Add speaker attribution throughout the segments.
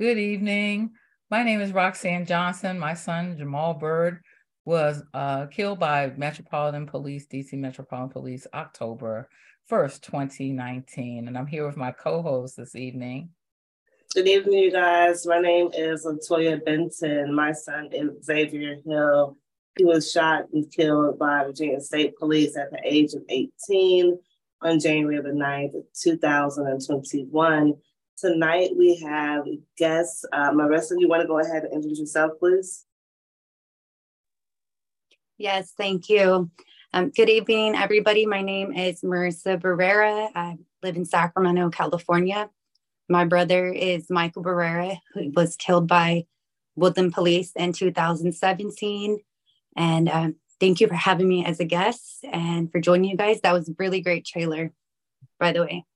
Speaker 1: Good evening. My name is Roxane Johnson. My son, Jamal Bird, was uh, killed by Metropolitan Police, DC Metropolitan Police, October 1st, 2019. And I'm here with my co host this evening.
Speaker 2: Good evening, you guys. My name is LaToya Benton. My son is Xavier Hill. He was shot and killed by Virginia State Police at the age of 18 on January the 9th, 2021. Tonight we have guests. Uh, Marissa, you want to go ahead and introduce yourself, please?
Speaker 3: Yes, thank you. Um, good evening, everybody. My name is Marissa Barrera. I live in Sacramento, California. My brother is Michael Barrera, who was killed by Woodland Police in 2017. And um, thank you for having me as a guest and for joining you guys. That was a really great trailer, by the way.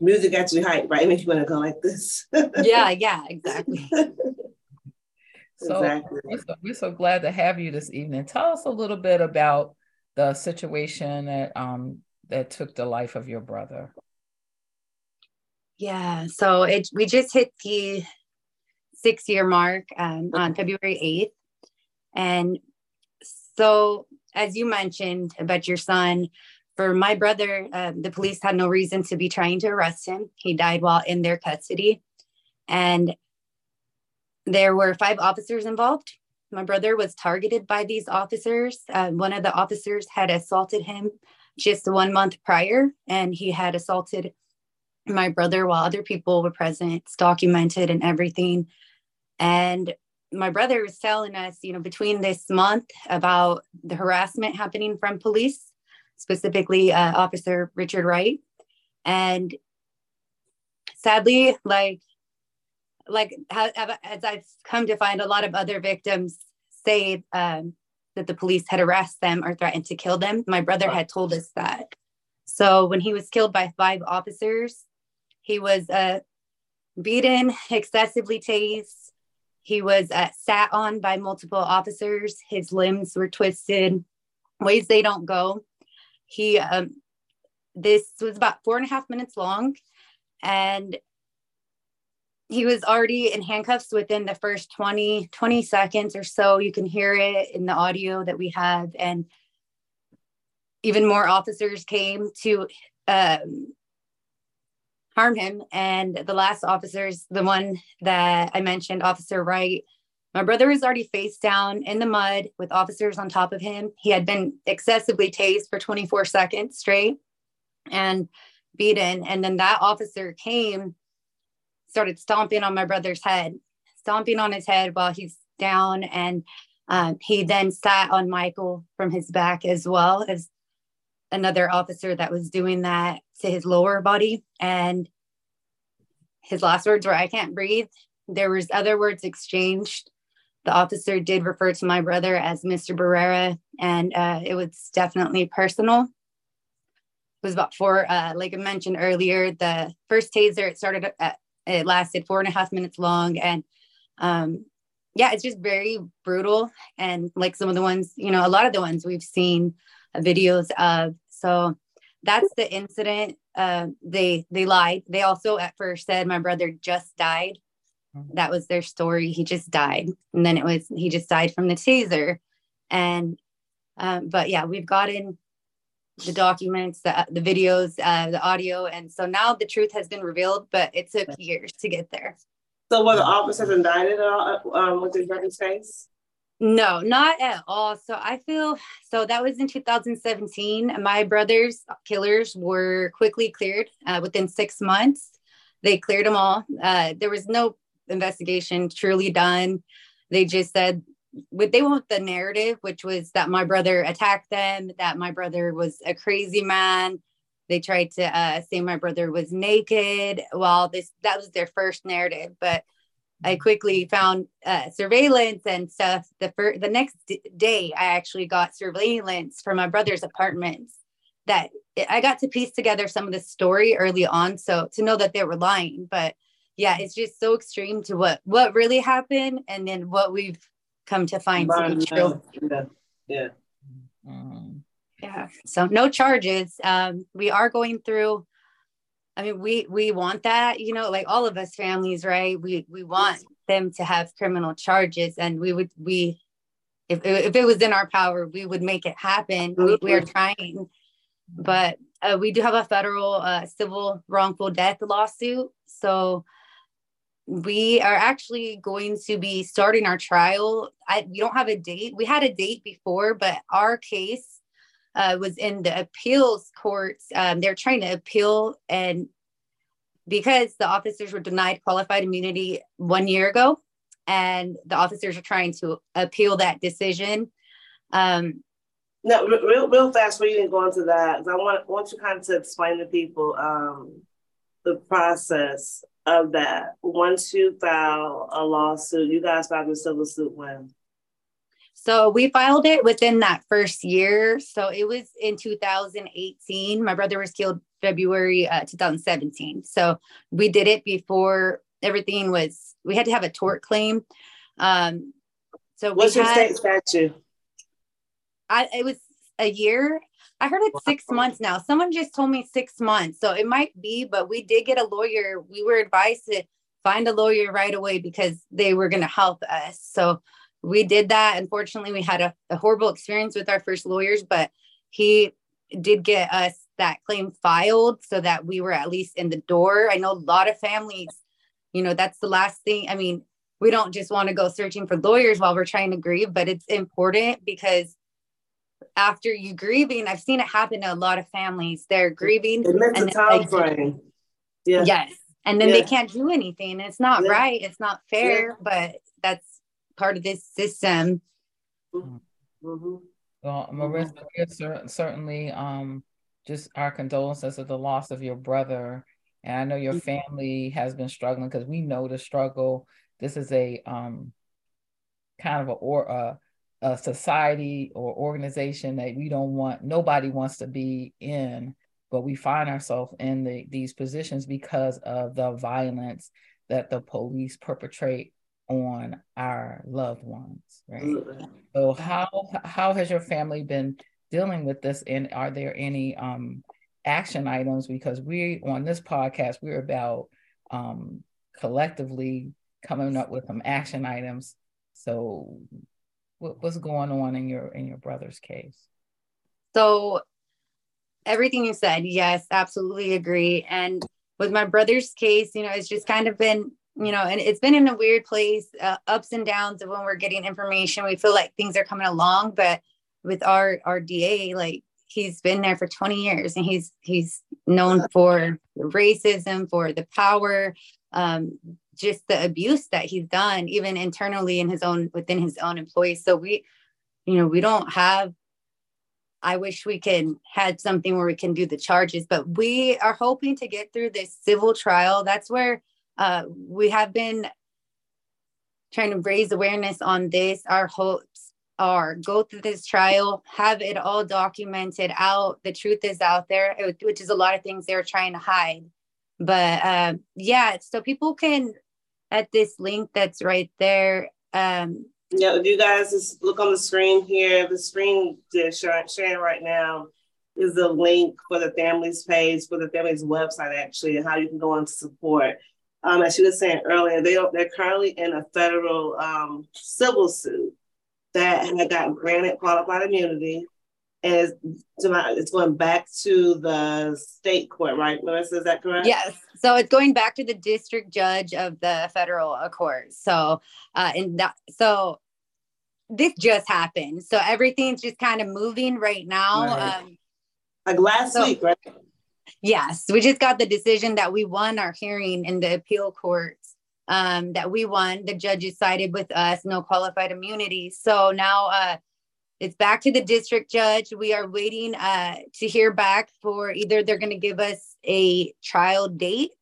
Speaker 2: Music got you hyped, right? It makes you want to go like this.
Speaker 3: yeah, yeah, exactly.
Speaker 1: so exactly. We're, so we're so glad to have you this evening. Tell us a little bit about the situation that um that took the life of your brother.
Speaker 3: Yeah, so it we just hit the six year mark um, on February 8th. And so, as you mentioned about your son, for my brother, uh, the police had no reason to be trying to arrest him. He died while in their custody. And there were five officers involved. My brother was targeted by these officers. Uh, one of the officers had assaulted him just one month prior, and he had assaulted my brother while other people were present. It's documented and everything. And my brother was telling us, you know, between this month about the harassment happening from police, specifically uh, Officer Richard Wright, and sadly, like, like as I've come to find, a lot of other victims say um, that the police had harassed them or threatened to kill them. My brother had told us that. So when he was killed by five officers, he was uh, beaten, excessively tased, he was uh, sat on by multiple officers. His limbs were twisted, ways they don't go. He, um, this was about four and a half minutes long, and he was already in handcuffs within the first 20, 20 seconds or so. You can hear it in the audio that we have. And even more officers came to um, harm him. And the last officer is the one that I mentioned, Officer Wright. My brother was already face down in the mud with officers on top of him. He had been excessively tased for 24 seconds straight and beaten. And then that officer came, started stomping on my brother's head, stomping on his head while he's down. And um, he then sat on Michael from his back as well as another officer that was doing that to his lower body and his last words were i can't breathe there was other words exchanged the officer did refer to my brother as mr barrera and uh, it was definitely personal it was about four uh, like i mentioned earlier the first taser it started at, it lasted four and a half minutes long and um, yeah it's just very brutal and like some of the ones you know a lot of the ones we've seen videos of so that's the incident. Uh, they they lied. They also at first said my brother just died. Mm-hmm. That was their story. He just died, and then it was he just died from the taser. And um, but yeah, we've gotten the documents, the the videos, uh, the audio, and so now the truth has been revealed. But it took years to get there.
Speaker 2: So were the officers indicted at all uh, um, with his brother's case?
Speaker 3: No, not at all. So I feel so that was in 2017. My brother's killers were quickly cleared uh, within six months. They cleared them all. Uh, there was no investigation truly done. They just said what they want the narrative, which was that my brother attacked them, that my brother was a crazy man. They tried to uh, say my brother was naked. Well, this that was their first narrative, but I quickly found uh, surveillance and stuff. The fir- the next d- day, I actually got surveillance from my brother's apartments. That I got to piece together some of the story early on, so to know that they were lying. But yeah, it's just so extreme to what what really happened, and then what we've come to find to be true.
Speaker 2: Yeah. Yeah.
Speaker 3: Mm-hmm. Yeah. So no charges. Um, we are going through I mean, we we want that, you know, like all of us families, right? We we want them to have criminal charges, and we would we, if if it was in our power, we would make it happen. We, we are trying, but uh, we do have a federal uh, civil wrongful death lawsuit, so we are actually going to be starting our trial. I we don't have a date. We had a date before, but our case uh, was in the appeals courts. Um, they're trying to appeal, and because the officers were denied qualified immunity one year ago, and the officers are trying to appeal that decision. Um,
Speaker 2: no, real, real fast, we didn't go into that, I want, want you kind of to explain to people um, the process of that. Once you file a lawsuit, you guys filed a civil suit when?
Speaker 3: So we filed it within that first year. So it was in 2018. My brother was killed February uh, 2017. So we did it before everything was, we had to have a tort claim. Um, so
Speaker 2: what's
Speaker 3: your
Speaker 2: had, state statute?
Speaker 3: I, it was a year. I heard it's six months now. Someone just told me six months. So it might be, but we did get a lawyer. We were advised to find a lawyer right away because they were going to help us. So we did that. Unfortunately, we had a, a horrible experience with our first lawyers, but he did get us that claim filed so that we were at least in the door. I know a lot of families, you know, that's the last thing. I mean, we don't just want to go searching for lawyers while we're trying to grieve, but it's important because after you grieving, I've seen it happen to a lot of families. They're grieving.
Speaker 2: and time frame.
Speaker 3: Yeah. Yes. And then yeah. they can't do anything. It's not yeah. right. It's not fair, yeah. but that's part of this system.
Speaker 1: Mm-hmm. Well, Marissa, we're certainly um, just our condolences of the loss of your brother. And I know your mm-hmm. family has been struggling because we know the struggle. This is a um, kind of a or a, a society or organization that we don't want. Nobody wants to be in, but we find ourselves in the, these positions because of the violence that the police perpetrate on our loved ones, right? Mm-hmm. So how how has your family been dealing with this and are there any um action items because we on this podcast we're about um collectively coming up with some action items. So what, what's going on in your in your brother's case?
Speaker 3: So everything you said, yes, absolutely agree. And with my brother's case, you know, it's just kind of been you know, and it's been in a weird place, uh, ups and downs of when we're getting information. We feel like things are coming along, but with our our DA, like he's been there for 20 years and he's he's known for racism, for the power, um, just the abuse that he's done, even internally in his own within his own employees. So we, you know, we don't have I wish we could had something where we can do the charges, but we are hoping to get through this civil trial. That's where uh, we have been trying to raise awareness on this. Our hopes are go through this trial, have it all documented out. The truth is out there, which is a lot of things they're trying to hide. But uh, yeah, so people can at this link that's right there. Um,
Speaker 2: yeah, if you guys just look on the screen here, the screen is sharing right now is the link for the family's page, for the family's website, actually, and how you can go on to support. Um, as she was saying earlier, they they're currently in a federal um, civil suit that had gotten granted qualified immunity, and it's, it's going back to the state court, right, Melissa? Is that correct?
Speaker 3: Yes. So it's going back to the district judge of the federal court. So, uh, and that so this just happened. So everything's just kind of moving right now. Right. Um,
Speaker 2: like last so, week, right?
Speaker 3: Yes, we just got the decision that we won our hearing in the appeal courts. Um, that we won. The judges sided with us, no qualified immunity. So now uh, it's back to the district judge. We are waiting uh, to hear back for either they're going to give us a trial date,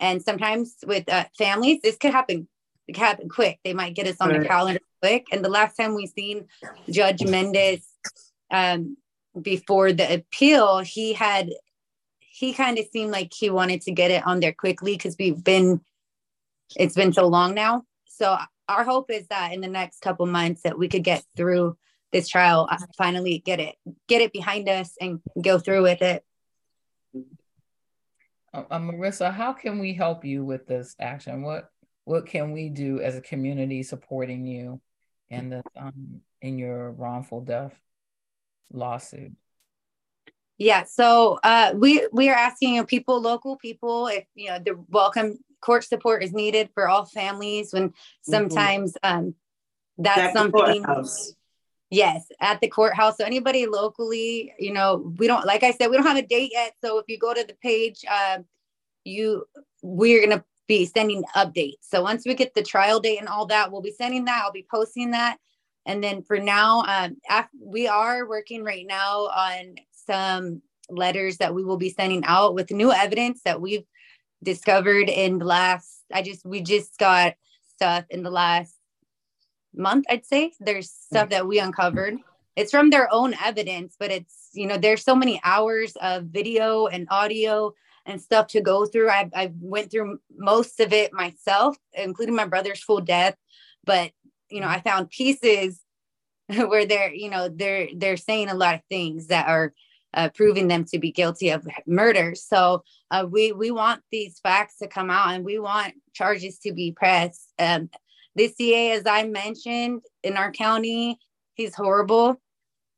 Speaker 3: and sometimes with uh, families, this could happen. It could happen quick. They might get us on the calendar quick. And the last time we seen Judge Mendez um, before the appeal, he had he kind of seemed like he wanted to get it on there quickly because we've been it's been so long now so our hope is that in the next couple months that we could get through this trial uh, finally get it get it behind us and go through with it
Speaker 1: uh, uh, Marissa, how can we help you with this action? What what can we do as a community supporting you in the um, in your wrongful death lawsuit?
Speaker 3: Yeah, so uh, we we are asking you know, people, local people, if you know the welcome court support is needed for all families. When mm-hmm. sometimes mm-hmm. um, that's something. Yes, at the courthouse. So anybody locally, you know, we don't like I said, we don't have a date yet. So if you go to the page, uh, you we're gonna be sending updates. So once we get the trial date and all that, we'll be sending that. I'll be posting that. And then for now, um, we are working right now on some letters that we will be sending out with new evidence that we've discovered in the last. I just we just got stuff in the last month, I'd say. There's stuff that we uncovered. It's from their own evidence, but it's, you know, there's so many hours of video and audio and stuff to go through. I, I went through most of it myself, including my brother's full death. But, you know, I found pieces where they're, you know, they're, they're saying a lot of things that are uh, proving them to be guilty of murder. So uh, we we want these facts to come out, and we want charges to be pressed. Um, this DA, as I mentioned, in our county, he's horrible,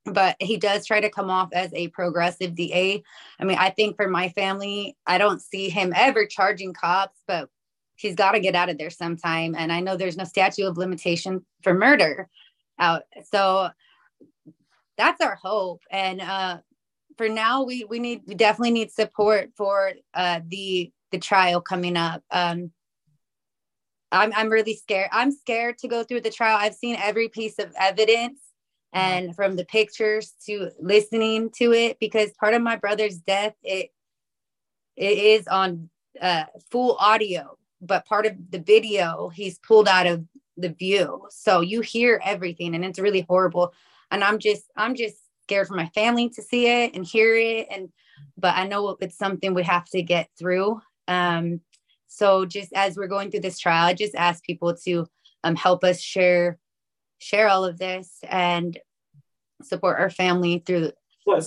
Speaker 3: but he does try to come off as a progressive DA. I mean, I think for my family, I don't see him ever charging cops, but he's got to get out of there sometime. And I know there's no statute of limitation for murder out. So that's our hope. And uh, for now, we we need we definitely need support for uh, the the trial coming up. Um, I'm I'm really scared. I'm scared to go through the trial. I've seen every piece of evidence and from the pictures to listening to it because part of my brother's death it it is on uh, full audio but part of the video he's pulled out of the view. So you hear everything and it's really horrible. And i'm just i'm just scared for my family to see it and hear it. And but i know it's something we have to get through. Um so just as we're going through this trial, I just ask people to um, help us share share all of this and support our family through.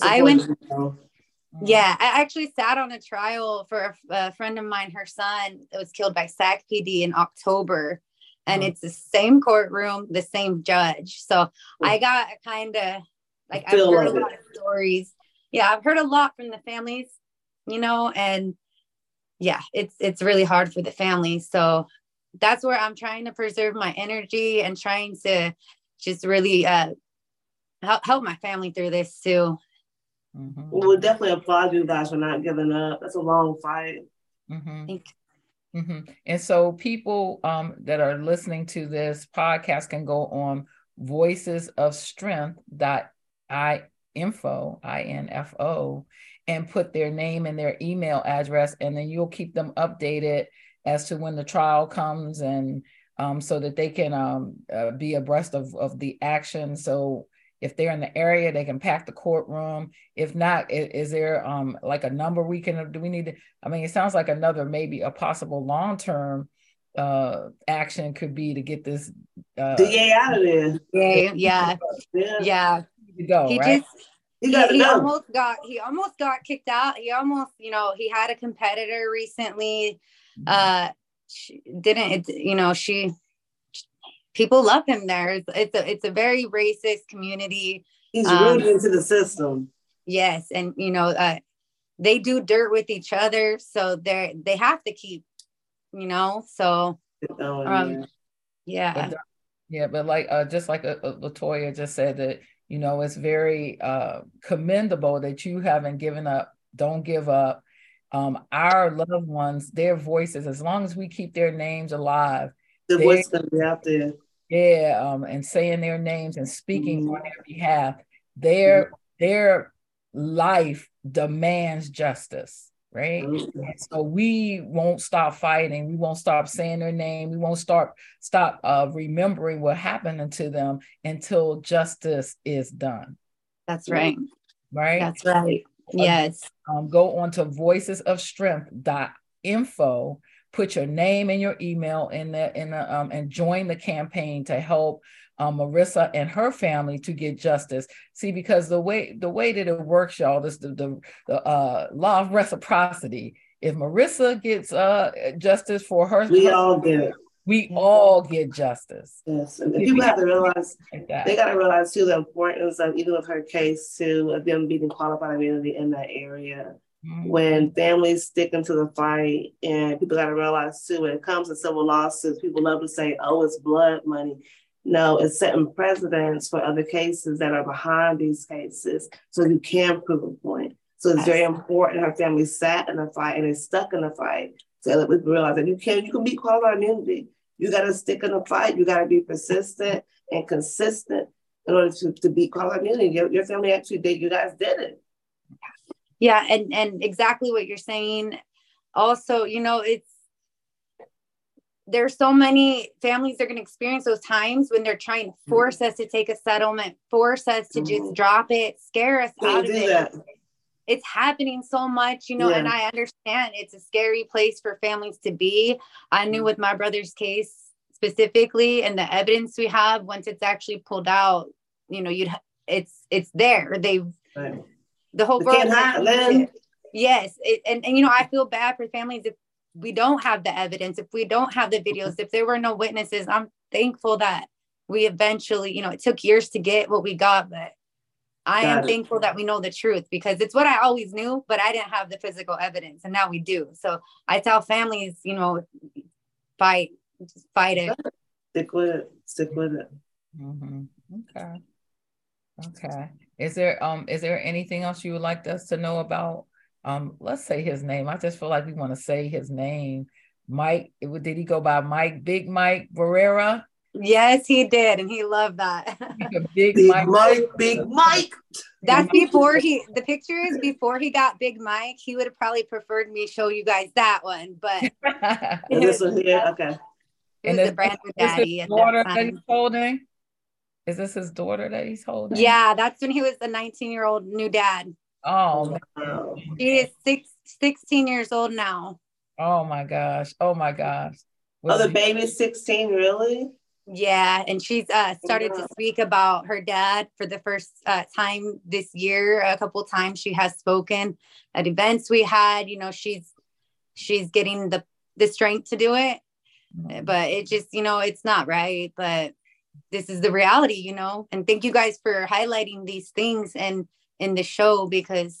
Speaker 3: I went. Yeah, I actually sat on a trial for a, a, friend of mine. Her son that was killed by SAC PD in October, and mm-hmm. it's the same courtroom, the same judge. So. I got a kind of like I've heard a lot it. of stories. Yeah, I've heard a lot from the families, you know, and yeah, it's it's really hard for the family. So that's where I'm trying to preserve my energy and trying to just really uh, help help my family through this too.
Speaker 2: Mm-hmm. We'll definitely applaud you guys for not giving up. That's a long fight.
Speaker 1: Mm-hmm. Mm-hmm. And so people um, that are listening to this podcast can go on voices of strength dot i info i-n-f-o and put their name and their email address, and then you'll keep them updated as to when the trial comes and um, so that they can um, uh, be abreast of, of the action. So if they're in the area, they can pack the courtroom. If not, is, is there um, like a number we can, do we need to, I mean, it sounds like another, maybe a possible long-term uh, action could be to get this
Speaker 2: uh, DA out of there.
Speaker 3: Yeah, yeah, yeah. yeah. Go, he right? just he, he, he almost got he almost got kicked out. He almost, you know, he had a competitor recently. Mm-hmm. Uh didn't it, you know, she people love him there. It's, it's a it's a very racist community.
Speaker 2: He's um, rooted into the system.
Speaker 3: Yes, and you know, uh they do dirt with each other, so they're they have to keep, you know, so um yeah.
Speaker 1: But, yeah, but like uh just like uh, uh, LaToya just said that you know, it's very uh, commendable that you haven't given up. Don't give up. Um, our loved ones, their voices, as long as we keep their names alive,
Speaker 2: the voice gonna be out there.
Speaker 1: Yeah, um, and saying their names and speaking mm-hmm. on their behalf, their mm-hmm. their life demands justice right? Mm-hmm. So we won't stop fighting. We won't stop saying their name. We won't start stop uh, remembering what happened to them until justice is done.
Speaker 3: That's right.
Speaker 1: Right.
Speaker 3: That's right. Yes.
Speaker 1: Um, go on to voicesofstrength.info. Put your name and your email in the in the um, and join the campaign to help um, Marissa and her family to get justice. See, because the way the way that it works, y'all, this the the, the uh, law of reciprocity. if Marissa gets uh justice for her,
Speaker 2: we all get it.
Speaker 1: We all get justice.
Speaker 2: Yes, and people have to realize like they got to realize too the importance of even with her case too of them being qualified immunity in that area. Mm-hmm. When families stick into the fight, and people got to realize too, when it comes to civil lawsuits, people love to say, "Oh, it's blood money." No, it's setting precedents for other cases that are behind these cases, so you can prove a point. So it's very important her family sat in the fight and is stuck in the fight. So that we realize that you can you can be qualified immunity. You got to stick in the fight. You got to be persistent and consistent in order to, to be qualified immunity. Your, your family actually did. You guys did it.
Speaker 3: Yeah, and and exactly what you're saying. Also, you know, it's there's so many families that are going to experience those times when they're trying to force mm-hmm. us to take a settlement, force us to mm-hmm. just drop it, scare us they out of it. That. It's happening so much, you know, yeah. and I understand it's a scary place for families to be. I knew mm-hmm. with my brother's case specifically and the evidence we have once it's actually pulled out, you know, you'd it's it's there. They've right. the whole world. Yes, it, and and you know I feel bad for families if we don't have the evidence, if we don't have the videos, if there were no witnesses, I'm thankful that we eventually, you know, it took years to get what we got, but I got am it. thankful that we know the truth because it's what I always knew, but I didn't have the physical evidence, and now we do. So I tell families, you know, fight, fight it.
Speaker 2: Stick with it. Stick with it.
Speaker 1: Mm-hmm. Okay. Okay. Is there um is there anything else you would like us to know about um, let's say his name. I just feel like we want to say his name. Mike, did he go by Mike, Big Mike Barrera?
Speaker 3: Yes, he did, and he loved that.
Speaker 2: big, big Mike, Mike, Big Mike.
Speaker 3: That's before he. The picture is before he got Big Mike. He would have probably preferred me show you guys that one, but
Speaker 2: this one here, okay.
Speaker 3: And the brand new daddy.
Speaker 1: His daughter that, that he's holding. Is this his daughter that he's holding?
Speaker 3: Yeah, that's when he was the 19 year old new dad.
Speaker 1: Oh,
Speaker 3: she is six, 16 years old now.
Speaker 1: Oh my gosh. Oh my gosh.
Speaker 2: oh, the baby's 16, really?
Speaker 3: Yeah, and she's uh, started yeah. to speak about her dad for the first uh, time this year. A couple times she has spoken at events we had. You know, she's she's getting the the strength to do it, mm-hmm. but it just you know it's not right. But this is the reality, you know. And thank you guys for highlighting these things and in the show because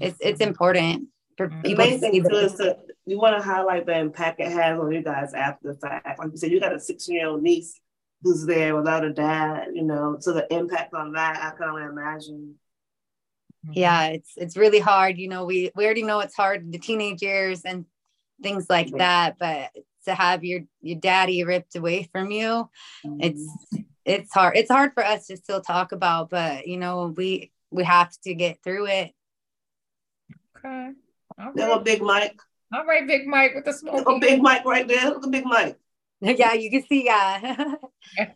Speaker 3: it's it's important for
Speaker 2: mm-hmm. people to see to, you want to highlight the impact it has on you guys after the fact. Like you said, you got a 16 year old niece who's there without a dad, you know, so the impact on that, I can only imagine.
Speaker 3: Yeah, it's it's really hard. You know, we we already know it's hard the teenage years and things like that, but to have your your daddy ripped away from you, it's mm-hmm. it's hard. It's hard for us to still talk about, but you know, we we have to get through it.
Speaker 1: Okay.
Speaker 2: All right. Little Big Mike.
Speaker 1: All right, Big Mike with the smoke.
Speaker 2: Little Big Mike right there. Look at Big Mike.
Speaker 3: yeah, you can see. Yeah.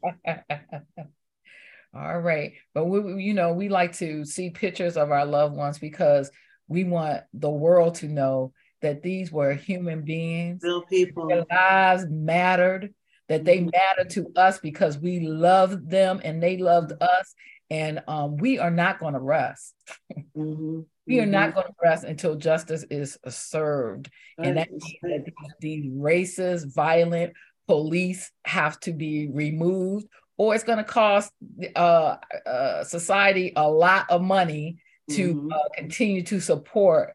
Speaker 1: All right, but we, you know, we like to see pictures of our loved ones because we want the world to know that these were human beings.
Speaker 2: Real people.
Speaker 1: Their lives mattered. That they mm-hmm. mattered to us because we loved them and they loved us, and um, we are not going to rest. Mm-hmm. we are mm-hmm. not going to rest until justice is served. Right. And that means that these, these racist, violent police have to be removed, or it's going to cost uh, uh, society a lot of money to mm-hmm. uh, continue to support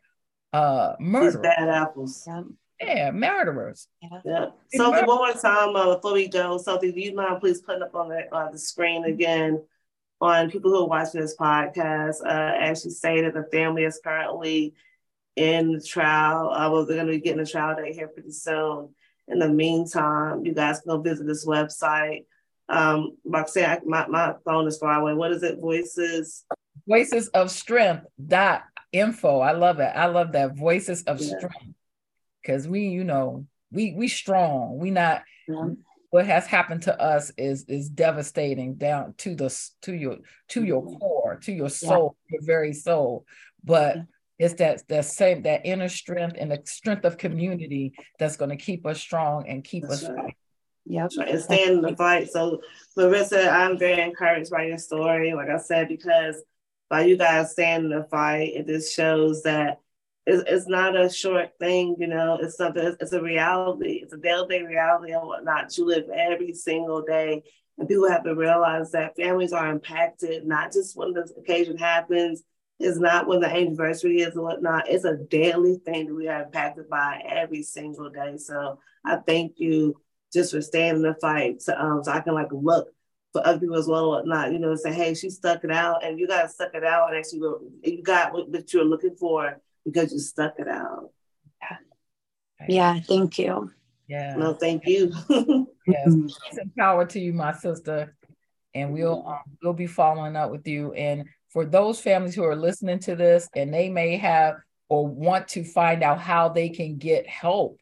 Speaker 1: uh, murder.
Speaker 2: Bad apples.
Speaker 1: Yeah. Yeah, murderers.
Speaker 2: Yeah. yeah. Something one more time uh, before we go. Sophie, do you mind please putting up on the, uh, the screen again on people who are watching this podcast. Uh, as she stated, the family is currently in the trial. Uh, well, they're going to be getting a trial date here pretty soon. In the meantime, you guys can go visit this website. Um, Roxane, my, my phone is far away. What is it? Voices.
Speaker 1: Voices of Strength dot info. I love it. I love that. Voices of yeah. Strength. Because we, you know, we we strong. We not yeah what has happened to us is is devastating down to the to your to your mm-hmm. core to your soul yeah. your very soul but it's that that same that inner strength and the strength of community that's going to keep us strong and keep that's us right.
Speaker 2: Yeah, right. and stand in the fight. So, Marissa, I'm very encouraged by your story. Like I said, because by you guys standing the fight, it just shows that it's, it's not a short thing, you know, it's something, it's, a reality. It's a daily reality and whatnot. You live every single day. And people have to realize that families are impacted, not just when this occasion happens, it's not when the anniversary is and whatnot. It's a daily thing that we are impacted by every single day. So I thank you just for staying in the fight. So, um, so I can like look for other people as well, and whatnot, you know, say, hey, she stuck it out and you guys stuck it out and actually you got what, what you're looking for because you stuck it out.
Speaker 3: Yeah. Yeah. Thank you.
Speaker 1: Yeah.
Speaker 2: No, thank you.
Speaker 1: yes. Power to you, my sister. And we'll um, we'll be following up with you. And for those families who are listening to this and they may have or want to find out how they can get help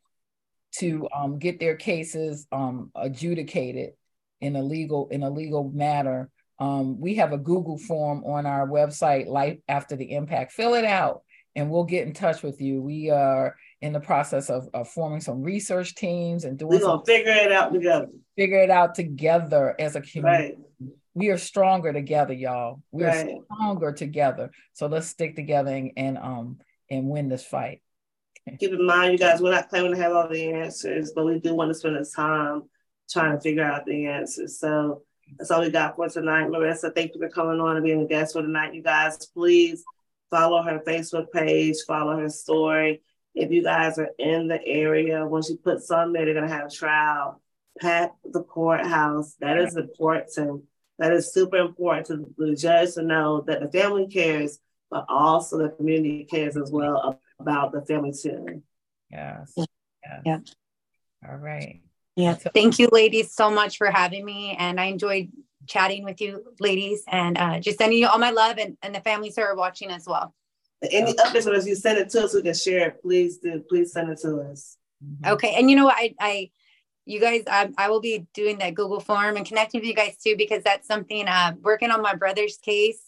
Speaker 1: to um, get their cases um, adjudicated in a legal in a legal matter, um, we have a Google form on our website, Life After the Impact. Fill it out and we'll get in touch with you. We are in the process of, of forming some research teams and doing.
Speaker 2: We're gonna figure it out together.
Speaker 1: Figure it out together as a community. Right. We are stronger together, y'all. We right. are stronger together. So let's stick together and, and um and win this fight.
Speaker 2: Keep in mind, you guys, we're not claiming to have all the answers, but we do want to spend the time trying to figure out the answers. So that's all we got for tonight. Marissa, thank you for coming on and being a guest for tonight. You guys, please follow her Facebook page, follow her story. If you guys are in the area, when she puts on there, they're gonna have a trial. Pack the courthouse. That is important. That is super important to the judge to know that the family cares, but also the community cares as well about the family too.
Speaker 1: Yes.
Speaker 3: Yeah. yeah.
Speaker 1: All right.
Speaker 3: Yeah. Thank you, ladies, so much for having me. And I enjoyed chatting with you ladies and uh, just sending you all my love and, and the families who are watching as well.
Speaker 2: Any updates with us, you send it to us, we can share it. Please do. Please send it to us.
Speaker 3: Mm-hmm. Okay. And you know what? I, I, you guys, I, I will be doing that Google form and connecting with you guys too, because that's something uh, working on my brother's case.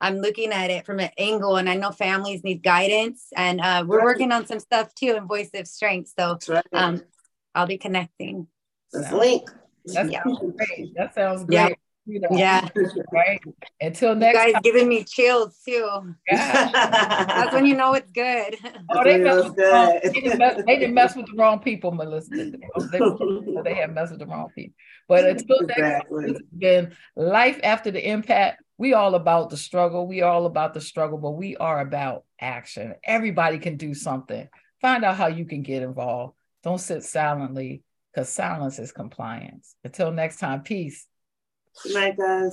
Speaker 3: I'm looking at it from an angle, and I know families need guidance, and uh, we're right. working on some stuff too in Voice of Strength. So right. um, I'll be connecting.
Speaker 2: That's so. link.
Speaker 1: That yeah. sounds great. That sounds great.
Speaker 3: Yeah. You know, yeah.
Speaker 1: Right. Until next
Speaker 3: you guys
Speaker 1: time.
Speaker 3: giving me chills too. Yeah. That's when you know it's good.
Speaker 1: Oh, they, mess with the wrong, they, didn't mess, they didn't mess with the wrong people, Melissa. They, they have messed with the wrong people. But until exactly. next time, been life after the impact. We all about the struggle. We all about the struggle, but we are about action. Everybody can do something. Find out how you can get involved. Don't sit silently because silence is compliance. Until next time, peace.
Speaker 2: Good night, guys.